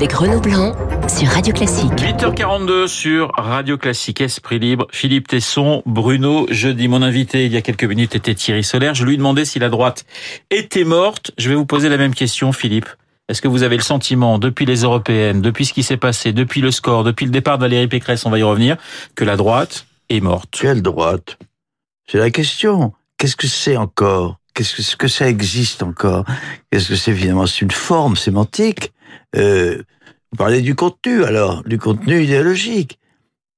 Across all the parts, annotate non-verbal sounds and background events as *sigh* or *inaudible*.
avec Renaud Blanc sur Radio Classique. 8h42 sur Radio Classique Esprit Libre. Philippe Tesson, Bruno Jeudi. Mon invité il y a quelques minutes était Thierry Solaire. Je lui demandais si la droite était morte. Je vais vous poser la même question, Philippe. Est-ce que vous avez le sentiment, depuis les européennes, depuis ce qui s'est passé, depuis le score, depuis le départ de Valérie Pécresse, on va y revenir, que la droite est morte? Quelle droite? C'est la question. Qu'est-ce que c'est encore? Qu'est-ce que, que ça existe encore? Qu'est-ce que c'est finalement C'est une forme sémantique? Euh, vous parlez du contenu alors, du contenu idéologique.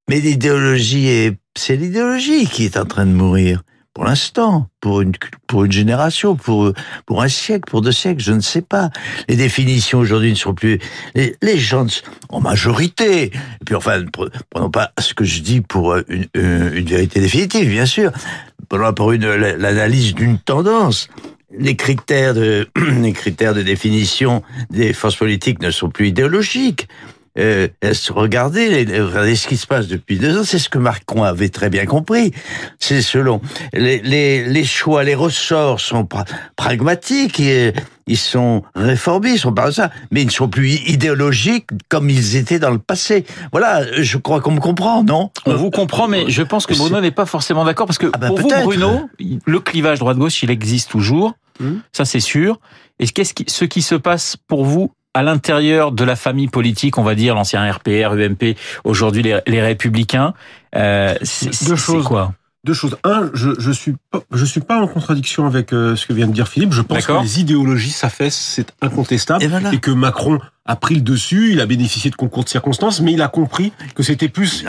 Mais l'idéologie c'est l'idéologie qui est en train de mourir pour l'instant, pour une, pour une génération, pour, pour un siècle, pour deux siècles, je ne sais pas. Les définitions aujourd'hui ne sont plus... Les, gens en majorité, et puis enfin, prenons pas ce que je dis pour une, une, vérité définitive, bien sûr, prenons pour une l'analyse d'une tendance. Les critères de *clears throat* les critères de définition des forces politiques ne sont plus idéologiques euh, regardez, regardez ce qui se passe depuis deux ans. C'est ce que Macron avait très bien compris. C'est selon les, les, les, choix, les ressorts sont pragmatiques. Et, ils sont réformistes, ils sont pas ça, mais ils ne sont plus idéologiques comme ils étaient dans le passé. Voilà, je crois qu'on me comprend, non? On vous comprend, mais je pense que Bruno n'est pas forcément d'accord parce que ah ben pour vous, Bruno, le clivage droite-gauche, il existe toujours. Hmm. Ça, c'est sûr. Et qu'est-ce qui, ce qui se passe pour vous à l'intérieur de la famille politique, on va dire l'ancien RPR, UMP, aujourd'hui les, les, Républicains. Euh, Deux choses. quoi deux choses. Un, je, je suis pas, je suis pas en contradiction avec euh, ce que vient de dire Philippe. Je pense que les idéologies s'affaissent, c'est incontestable, et, que Macron a pris le dessus, il a bénéficié de concours de circonstances, mais il a compris que c'était plus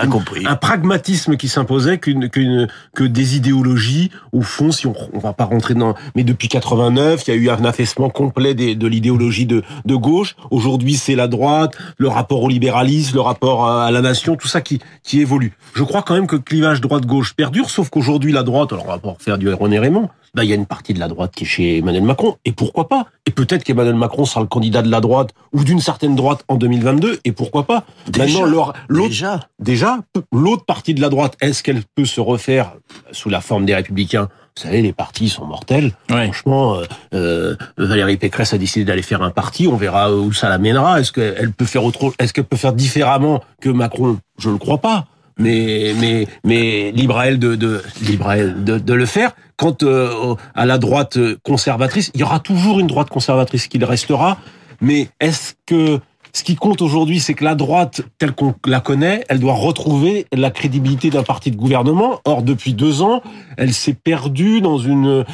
un pragmatisme qui s'imposait qu'une, qu'une, que des idéologies. Au fond, si on, on va pas rentrer dans, mais depuis 89, il y a eu un affaissement complet de l'idéologie de, de gauche. Aujourd'hui, c'est la droite, le rapport au libéralisme, le rapport à la nation, tout ça qui, qui évolue. Je crois quand même que le clivage droite-gauche perdure, sauf qu'aujourd'hui, la droite, alors on va pas faire du René Raymond, bah, il y a une partie de la droite qui est chez Emmanuel Macron. Et pourquoi pas? Et peut-être qu'Emmanuel Macron sera le candidat de la droite ou d'une certaine droite en 2022. Et pourquoi pas? Déjà, Maintenant, l'autre, déjà, déjà, l'autre partie de la droite, est-ce qu'elle peut se refaire sous la forme des Républicains? Vous savez, les partis sont mortels. Franchement, euh, euh, Valérie Pécresse a décidé d'aller faire un parti. On verra où ça l'amènera. Est-ce qu'elle peut faire autre, est-ce qu'elle peut faire différemment que Macron? Je ne le crois pas mais mais mais libre à elle de de libre à elle de, de le faire. Quant euh, à la droite conservatrice, il y aura toujours une droite conservatrice qui restera. Mais est-ce que ce qui compte aujourd'hui, c'est que la droite, telle qu'on la connaît, elle doit retrouver la crédibilité d'un parti de gouvernement? Or, depuis deux ans, elle s'est perdue dans une,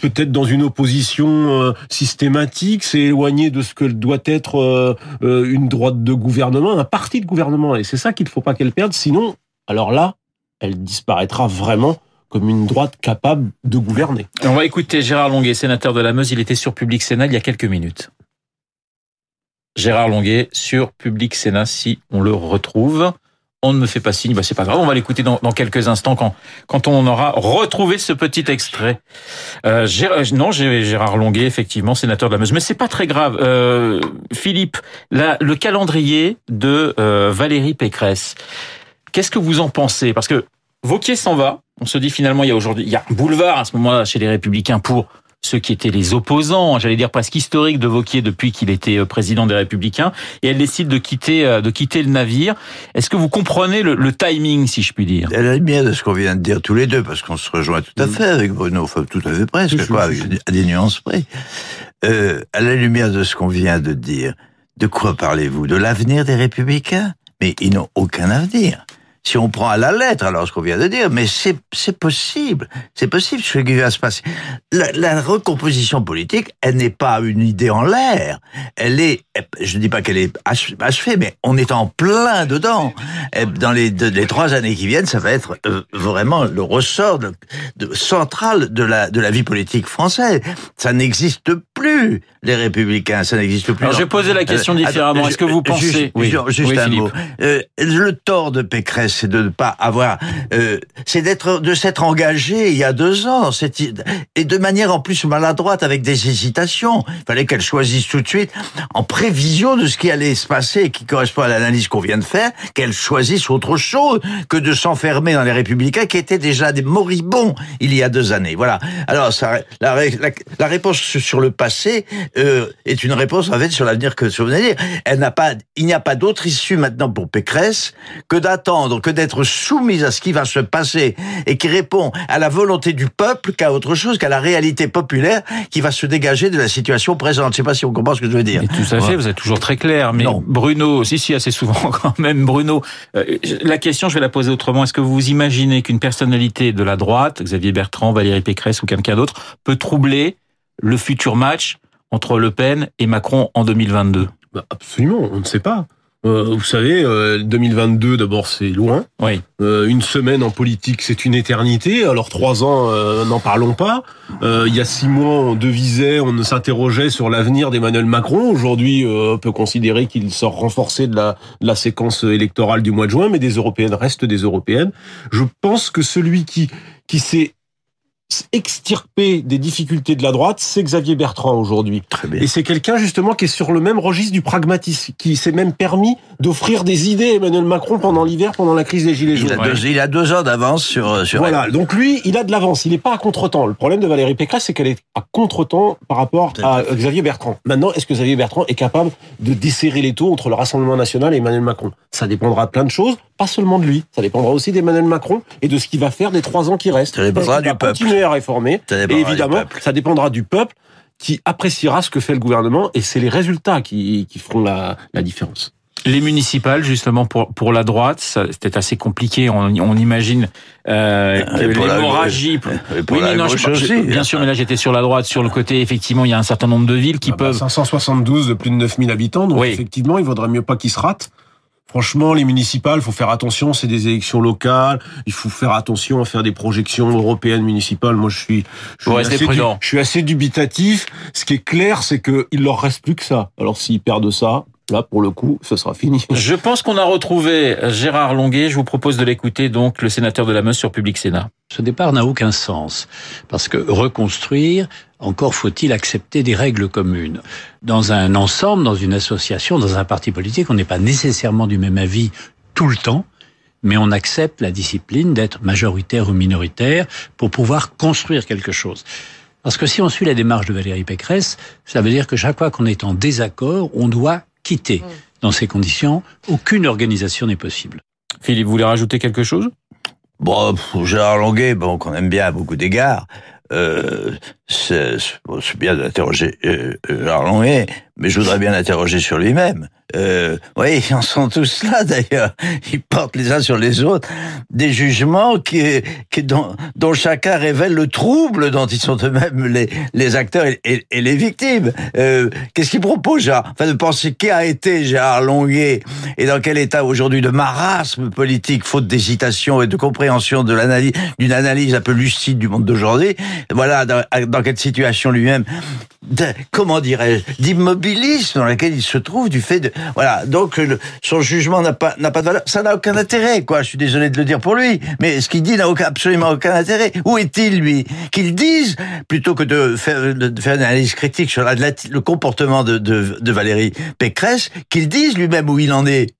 peut-être dans une opposition euh, systématique, s'est éloignée de ce que doit être euh, euh, une droite de gouvernement, un parti de gouvernement. Et c'est ça qu'il ne faut pas qu'elle perde. Sinon, alors là, elle disparaîtra vraiment comme une droite capable de gouverner. On va écouter Gérard Longuet, sénateur de la Meuse. Il était sur Public Sénat il y a quelques minutes. Gérard Longuet sur Public Sénat si on le retrouve. On ne me fait pas signe, bah c'est pas grave, on va l'écouter dans, quelques instants quand, quand on aura retrouvé ce petit extrait. Euh, Gérard, non, Gérard Longuet, effectivement, sénateur de la Meuse, mais c'est pas très grave. Euh, Philippe, le calendrier de euh, Valérie Pécresse, qu'est-ce que vous en pensez? Parce que Vauquier s'en va, on se dit finalement il y a aujourd'hui, il y a un boulevard à ce moment-là chez les Républicains pour ceux qui étaient les opposants, j'allais dire presque historiques de Vauquier depuis qu'il était euh, président des Républicains, et elle décide de quitter, euh, de quitter le navire. Est-ce que vous comprenez le, timing, si je puis dire? Elle a bien de ce qu'on vient de dire tous les deux, parce qu'on se rejoint tout à fait avec Bruno, enfin tout à fait presque, quoi, avec des nuances près. Euh, à la lumière de ce qu'on vient de dire, de quoi parlez-vous? De l'avenir des Républicains? Mais ils n'ont aucun avenir si on prend à la lettre alors ce qu'on vient de dire, mais c'est possible, c'est possible ce qui va se passer. La, recomposition politique, elle n'est pas une idée en l'air, elle est, je ne dis pas qu'elle est achevée, mais on est en plein dedans. Dans les, les trois années qui viennent, ça va être euh, vraiment le ressort central de la, de la vie politique française. Ça n'existe plus, les républicains, ça n'existe plus. Alors j'ai posé la question euh, différemment. Est-ce que vous pensez... Juste, oui. juste un mot. Euh, le tort de Pécresse, c'est de ne pas avoir, euh, c'est d'être, de s'être engagé il y a deux ans, et de manière en plus maladroite avec des hésitations. Il fallait qu'elle choisisse tout de suite, en prévision de ce qui allait se passer et qui correspond à l'analyse qu'on vient de faire, qu'elle choisisse autre chose que de s'enfermer dans les républicains qui étaient déjà des moribonds il y a deux années. Voilà. Alors, ça, la, la, la réponse sur le passé passé euh, est une réponse en fait sur l'avenir que je venez dire. Elle n'a pas, il n'y a pas d'autre issue maintenant pour Pécresse que d'attendre, que d'être soumise à ce qui va se passer et qui répond à la volonté du peuple qu'à autre chose, qu'à la réalité populaire qui va se dégager de la situation présente. Je sais pas si on comprend ce que je veux dire. Mais tout à fait, vous êtes toujours très clair. Mais Bruno, si si assez souvent *laughs* quand même, Bruno. Euh, la question, je vais la poser autrement. Est-ce que vous imaginez qu'une personnalité de la droite, Xavier Bertrand, Valérie Pécresse ou quelqu'un d'autre, peut troubler le futur match entre Le Pen et Macron en 2022 bah Absolument, on ne sait pas. Euh, vous savez, 2022, euh, d'abord, c'est loin. Oui. Euh, une semaine en politique, c'est une éternité. Alors trois ans, n'en parlons pas. il y a six mois, on devisait, on s'interrogeait sur l'avenir d'Emmanuel Macron. Aujourd'hui, on peut considérer qu'il sort renforcé de la, de la séquence électorale du mois de juin, mais des européennes restent des européennes. Je pense que celui qui qui s'est extirper des difficultés de la droite, c'est Xavier Bertrand aujourd'hui. Et c'est quelqu'un justement qui est sur le même registre du pragmatisme, qui s'est même permis d'offrir des idées à Emmanuel Macron pendant l'hiver, pendant la crise des Gilets jaunes. Il a deux, il a deux ans d'avance sur, sur Voilà, donc lui, il a de l'avance, il n'est pas à contre-temps. Le problème de Valérie Pécresse, c'est qu'elle est à contre-temps par rapport à Xavier Bertrand. Maintenant, est-ce que Xavier Bertrand est capable de desserrer les taux entre le Rassemblement national et Emmanuel Macron? Ça dépendra de plein de choses, pas seulement de lui. Ça dépendra aussi d'Emmanuel Macron et de ce qu'il va faire des trois ans qui restent. Ça dépendra du peuple à réformer. Et évidemment, ça dépendra du peuple qui appréciera ce que fait le gouvernement et c'est les résultats qui, qui feront la, la différence. Les municipales, justement, pour, pour la droite, c'était assez compliqué. On, on imagine euh, l'hémorragie... Oui, non, bien sûr, mais là j'étais sur la droite, sur le côté, effectivement, il y a un certain nombre de villes qui ah bah, peuvent... 572 de plus de 9000 habitants, donc effectivement, il vaudrait mieux pas qu'ils se ratent. Franchement, les municipales, faut faire attention. C'est des élections locales. Il faut faire attention à faire des projections européennes municipales. Moi, je suis, je suis, assez, je suis assez dubitatif. Ce qui est clair, c'est qu'il leur reste plus que ça. Alors, s'ils perdent ça, Là, pour le coup, ce sera fini. *laughs* Je pense qu'on a retrouvé Gérard Longuet. Je vous propose de l'écouter, donc, le sénateur de la Meuse sur Public Sénat. Ce départ n'a aucun sens. Parce que reconstruire, encore faut-il accepter des règles communes. Dans un ensemble, dans une association, dans un parti politique, on n'est pas nécessairement du même avis tout le temps mais on accepte la discipline d'être majoritaire ou minoritaire pour pouvoir construire quelque chose. Parce que si on suit la démarche de Valérie Pécresse, ça veut dire que chaque fois qu'on est en désaccord, on doit quitter. Mm. Dans ces conditions, aucune organisation n'est possible. Philippe, vous voulez rajouter quelque chose? Bon, Gérard Longuet, bon, qu'on aime bien à beaucoup d'égards, euh, c'est bien d'interroger euh, Gérard Longuet, mais je voudrais bien l'interroger sur lui-même. Euh, oui, ils en sont tous là d'ailleurs. Ils portent les uns sur les autres des jugements qui, qui dont, dont, chacun révèle le trouble dont ils sont eux-mêmes les, les acteurs et, et, les victimes. Euh, Qu'est-ce qu'ils proposent, Gérard? Enfin, de penser qui a été Gérard Longuet et dans quel état aujourd'hui de marasme politique, faute d'hésitation et de compréhension de l'analyse, d'une analyse un peu lucide du monde d'aujourd'hui. Voilà quelle situation lui-même, comment dirais-je, d'immobilisme dans laquelle il se trouve du fait de voilà, donc son jugement n'a pas n'a pas de valeur. Ça n'a aucun intérêt, quoi. Je suis désolé de le dire pour lui, mais ce qu'il dit n'a absolument aucun intérêt. Où est-il lui? Qu'il dise plutôt que de faire de une analyse critique sur le comportement de, de, de Valérie Pécresse, qu'il dise lui-même où il en est.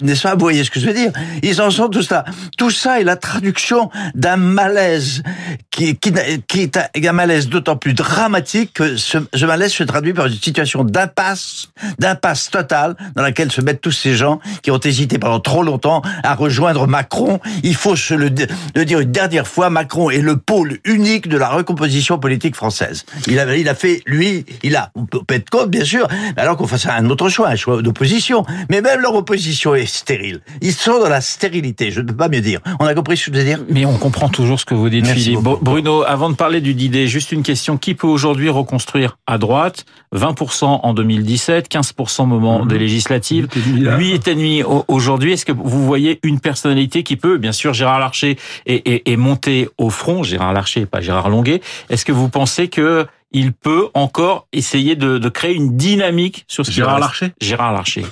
N'est-ce pas? Vous voyez ce que je veux dire? Ils en sont tous là. Tout ça est la traduction d'un malaise qui, qui, qui est un malaise d'autant plus dramatique que ce, ce malaise se traduit par une situation d'impasse, d'impasse totale dans laquelle se mettent tous ces gens qui ont hésité pendant trop longtemps à rejoindre Macron. Il faut se le, dire une dernière fois, Macron est le pôle unique de la recomposition politique française. Il a, il a fait, lui, il a, on peut être contre, bien sûr, alors qu'on fasse un autre choix, un choix d'opposition. Mais même leur opposition est stérile. Ils sont dans la stérilité, je ne peux pas mieux dire. On a compris ce que je veux dire? Mais on comprend toujours ce que vous dites, Philippe. Bruno, avant de parler du DID, juste une question. Qui peut aujourd'hui reconstruire à droite? 20% en 2017, 15% moment des législatives. Lui est ennemi aujourd'hui. Est-ce que vous voyez une personnalité qui peut, bien sûr, Gérard Larcher est, monté au front, Gérard Larcher, pas Gérard Longuet. Est-ce que vous pensez que il peut encore essayer de, créer une dynamique sur ce Gérard Larcher Gérard Larcher.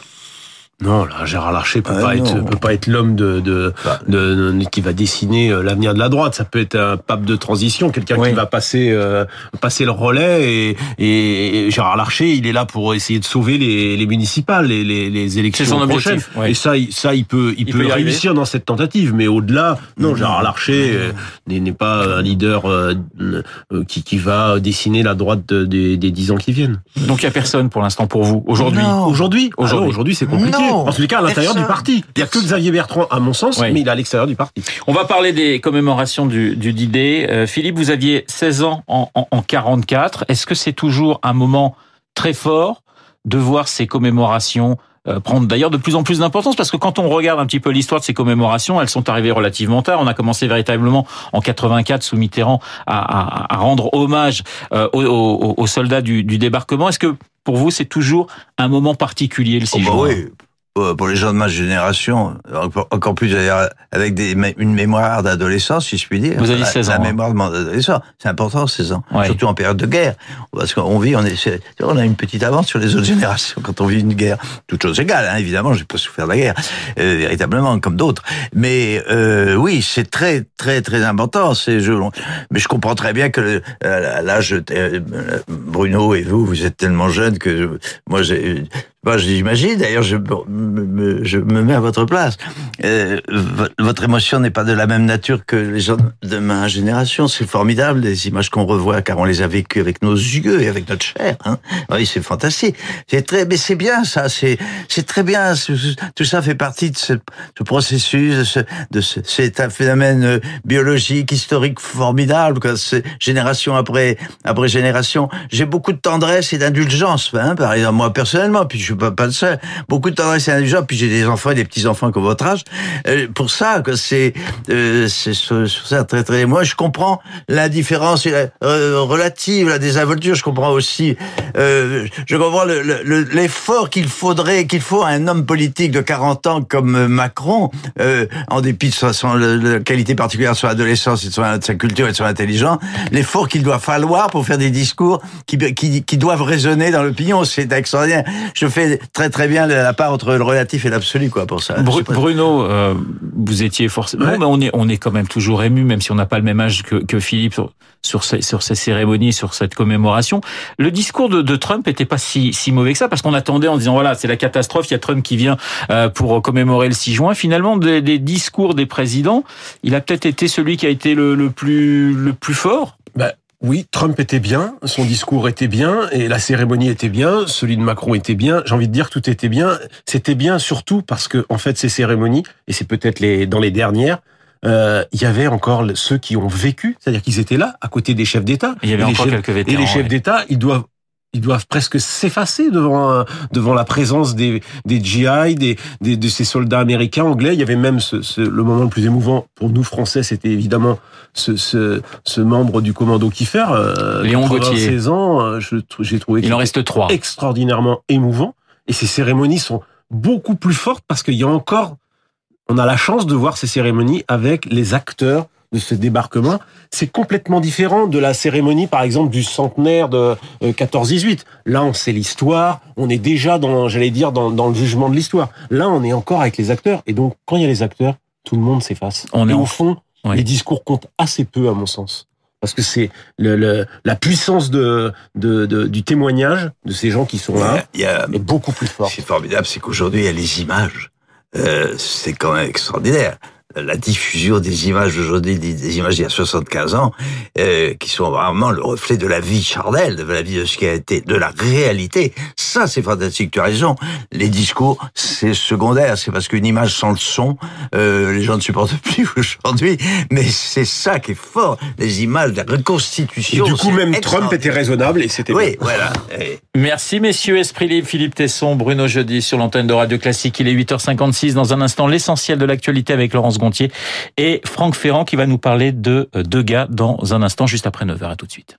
Non, là, Gérard Larcher peut Ah, pas non. être peut pas être l'homme de, de, Bah. de- de- qui va dessiner euh, l'avenir de la droite. Ça peut être un pape de transition, quelqu'un Oui. qui va passer euh, passer le relais. Et, et, Gérard Larcher, il est là pour essayer de sauver les, les municipales, les, les, les élections C'est son prochaines. objectif, ouais. Et ça, il- ça, il peut il, Il peut, peut y arriver. réussir dans cette tentative. Mais au-delà, non, Gérard Larcher euh, n'est pas un leader euh, euh, qui, qui va dessiner la droite de- des, des dix ans qui viennent. Donc il y a personne pour l'instant pour vous aujourd'hui? Aujourd'hui, Aujourd'hui. aujourd'hui, aujourd'hui, c'est compliqué. Non. En tous les cas, à l'intérieur du parti. Il y a que Xavier Bertrand, à mon sens, Oui. mais il est à l'extérieur du parti. On va parler des commémorations du, du D-Day. Euh, Philippe, vous aviez 16 ans en, en, en 44. Est-ce que c'est toujours un moment très fort de voir ces commémorations euh, prendre d'ailleurs de plus en plus d'importance? Parce que quand on regarde un petit peu l'histoire de ces commémorations, elles sont arrivées relativement tard. On a commencé véritablement en 84 sous Mitterrand à, à- à rendre hommage euh, aux, aux- aux soldats du, du débarquement. Est-ce que pour vous c'est toujours un moment particulier le 6 Oh, bah juin? oui. Euh, Pour les gens de ma génération, encore, plus d'ailleurs avec des, une mémoire d'adolescence, si je puis dire. Vous aviez La- 16 La ans, hein. mémoire de mon adolescence, c'est important 16 ans, Ouais. surtout en période de guerre, parce qu'on vit, on est, on a une petite avance sur les autres *laughs* générations quand on vit une guerre. Toute chose égale, hein, évidemment, j'ai pas souffert de la guerre, euh, véritablement comme d'autres. Mais euh, oui, c'est très très très important. C'est je, mais je comprends très bien que euh, là, je, Bruno et vous, vous êtes tellement jeunes que je- moi, j'ai, moi, j'imagine. D'ailleurs, je me, mets à votre place. Euh, vo- votre émotion n'est pas de la même nature que les gens de ma génération. C'est formidable les images qu'on revoit car on les a vécues avec nos yeux et avec notre chair. Hein. Oui, c'est fantastique. C'est très, mais c'est bien ça. C'est très bien. Tout ça fait partie de ce, ce processus, de ce, c'est phénomène euh, biologique, historique formidable. Quoi. Génération après après génération. J'ai beaucoup de tendresse et d'indulgence. Hein, par exemple, moi personnellement, puis je pas le seul. Beaucoup de tendresse et d'indulgence. Puis j'ai des enfants et des petits enfants comme votre âge. Euh, pour ça, c'est euh, sur, ça très très. Moi, je comprends l'indifférence la, euh, relative, la désinvolture. Je comprends aussi. Euh, je comprends le- le- le- l'effort qu'il faudrait, qu'il faut à un homme politique de 40 ans comme euh, Macron, euh, en dépit de sa, son, la qualité particulière de son adolescence et de, son- sa culture et de son intelligence, l'effort qu'il doit falloir pour faire des discours qui, qui, qui doivent résonner dans l'opinion. C'est extraordinaire. Je fais très très bien la part entre le relatif et l'absolu, quoi, pour ça. Bru- Bruno, euh, vous étiez forcément, Ouais. On est, on est quand même toujours ému, même si on n'a pas le même âge que, que Philippe sur, sur ces, sur ces cérémonies, sur cette commémoration. Le discours de, de Trump était pas si, si mauvais que ça, parce qu'on attendait en disant voilà, c'est la catastrophe, il y a Trump qui vient euh, pour commémorer le 6 juin. Finalement, des, des discours des présidents, il a peut-être été celui qui a été le, le plus, le plus fort. Oui, Trump était bien, son discours était bien, et la cérémonie était bien, celui de Macron était bien. J'ai envie de dire tout était bien. C'était bien surtout parce que, en fait, ces cérémonies, et c'est peut-être les dans les dernières, euh, il y avait encore ceux qui ont vécu, c'est-à-dire qu'ils étaient là, à côté des chefs d'État. Il y avait Et les encore chefs- quelques Et vétérans. les chefs ouais. d'État, ils doivent ils doivent presque s'effacer devant un- devant la présence des des GI, des, des de ces soldats américains, anglais. Il y avait même ce, ce- le moment le plus émouvant pour nous Français, c'était évidemment ce, ce ce membre du commando Kiefer, euh, Léon 96 ans. euh, j'ai trouvé Il en reste trois. extraordinairement émouvant. Et ces cérémonies sont beaucoup plus fortes parce qu'il y a encore, on a la chance de voir ces cérémonies avec les acteurs de ce débarquement. C'est complètement différent de la cérémonie, par exemple, du centenaire de euh, 14-18. Là, on sait l'histoire, on est déjà dans, j'allais dire, dans, dans le jugement de l'histoire. Là, on est encore avec les acteurs. Et donc, quand il y a les acteurs, tout le monde s'efface. On est Et au fond, Oui. les discours comptent assez peu, à mon sens. Parce que c'est le, le- la puissance de, de, de- du témoignage de ces gens qui sont là a- il y a, est beaucoup plus fort. Ce qui est formidable, c'est qu'aujourd'hui, il y a les images. Euh, c'est quand même extraordinaire. La diffusion des images aujourd'hui, des, des images d'il y a 75 ans, euh, qui sont vraiment le reflet de la vie charnelle, de la vie de ce qui a été, de la réalité. Ça, c'est fantastique. Tu as raison. Les discours, c'est secondaire. C'est parce qu'une image sans le son, euh, les gens ne supportent *laughs* plus aujourd'hui. Mais c'est ça qui est fort. Les images, la Et reconstitution. du coup, même Trump était raisonnable et c'était Oui, bien. voilà. Et- Merci messieurs, Esprit Libre, Philippe Tesson, Bruno Jeudi sur l'antenne de Radio Classique. Il est 8h56 dans un instant l'essentiel de l'actualité avec Laurence Gontier et Franck Ferrand qui va nous parler de euh, deux gars dans un instant juste après 9h. À tout de suite.